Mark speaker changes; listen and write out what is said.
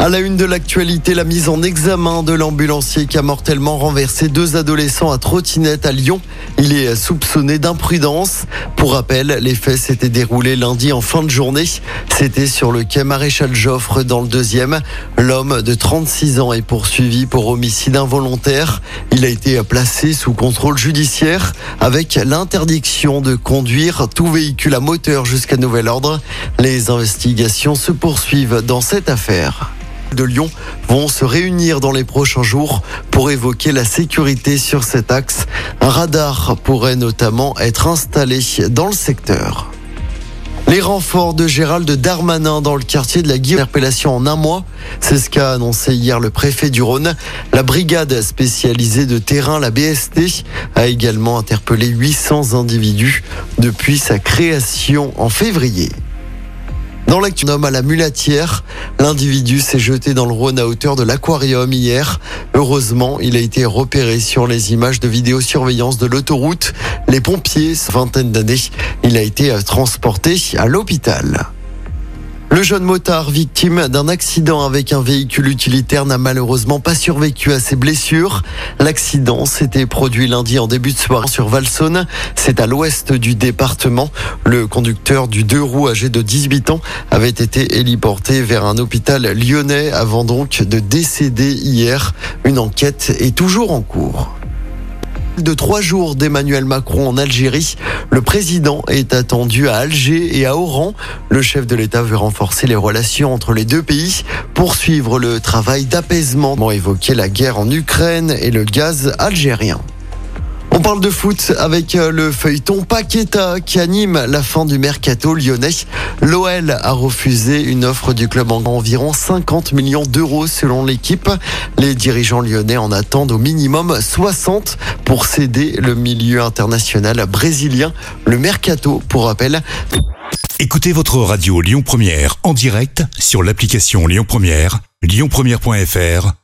Speaker 1: À la une de l'actualité, la mise en examen de l'ambulancier qui a mortellement renversé deux adolescents à trottinette à Lyon. Il est soupçonné d'imprudence. Pour rappel, les faits s'étaient déroulés lundi en fin de journée. C'était sur le quai Maréchal Joffre dans le deuxième. L'homme de 36 ans est poursuivi pour homicide involontaire. Il a été placé sous contrôle judiciaire avec l'interdiction de conduire tout véhicule à moteur jusqu'à nouvel ordre. Les investigations se poursuivent dans cette affaire de Lyon vont se réunir dans les prochains jours pour évoquer la sécurité sur cet axe. Un radar pourrait notamment être installé dans le secteur. Les renforts de Gérald Darmanin dans le quartier de la Guillaume, interpellation en un mois. C'est ce qu'a annoncé hier le préfet du Rhône. La brigade spécialisée de terrain, la BST, a également interpellé 800 individus depuis sa création en février. Dans l'actu, homme à la mulatière, l'individu s'est jeté dans le Rhône à hauteur de l'aquarium hier. Heureusement, il a été repéré sur les images de vidéosurveillance de l'autoroute. Les pompiers, vingtaine d'années, il a été transporté à l'hôpital. Le jeune motard victime d'un accident avec un véhicule utilitaire n'a malheureusement pas survécu à ses blessures. L'accident s'était produit lundi en début de soirée sur Valsonne. C'est à l'ouest du département. Le conducteur du deux roues âgé de 18 ans avait été héliporté vers un hôpital lyonnais avant donc de décéder hier. Une enquête est toujours en cours de trois jours d'Emmanuel Macron en Algérie. Le président est attendu à Alger et à Oran. Le chef de l'État veut renforcer les relations entre les deux pays, poursuivre le travail d'apaisement, évoquer la guerre en Ukraine et le gaz algérien. On parle de foot avec euh, le feuilleton Paqueta qui anime la fin du mercato lyonnais. L'OL a refusé une offre du club en environ 50 millions d'euros selon l'équipe. Les dirigeants lyonnais en attendent au minimum 60 pour céder le milieu international brésilien. Le mercato, pour rappel.
Speaker 2: Écoutez votre radio Lyon Première en direct sur l'application Lyon Première, lyonpremière.fr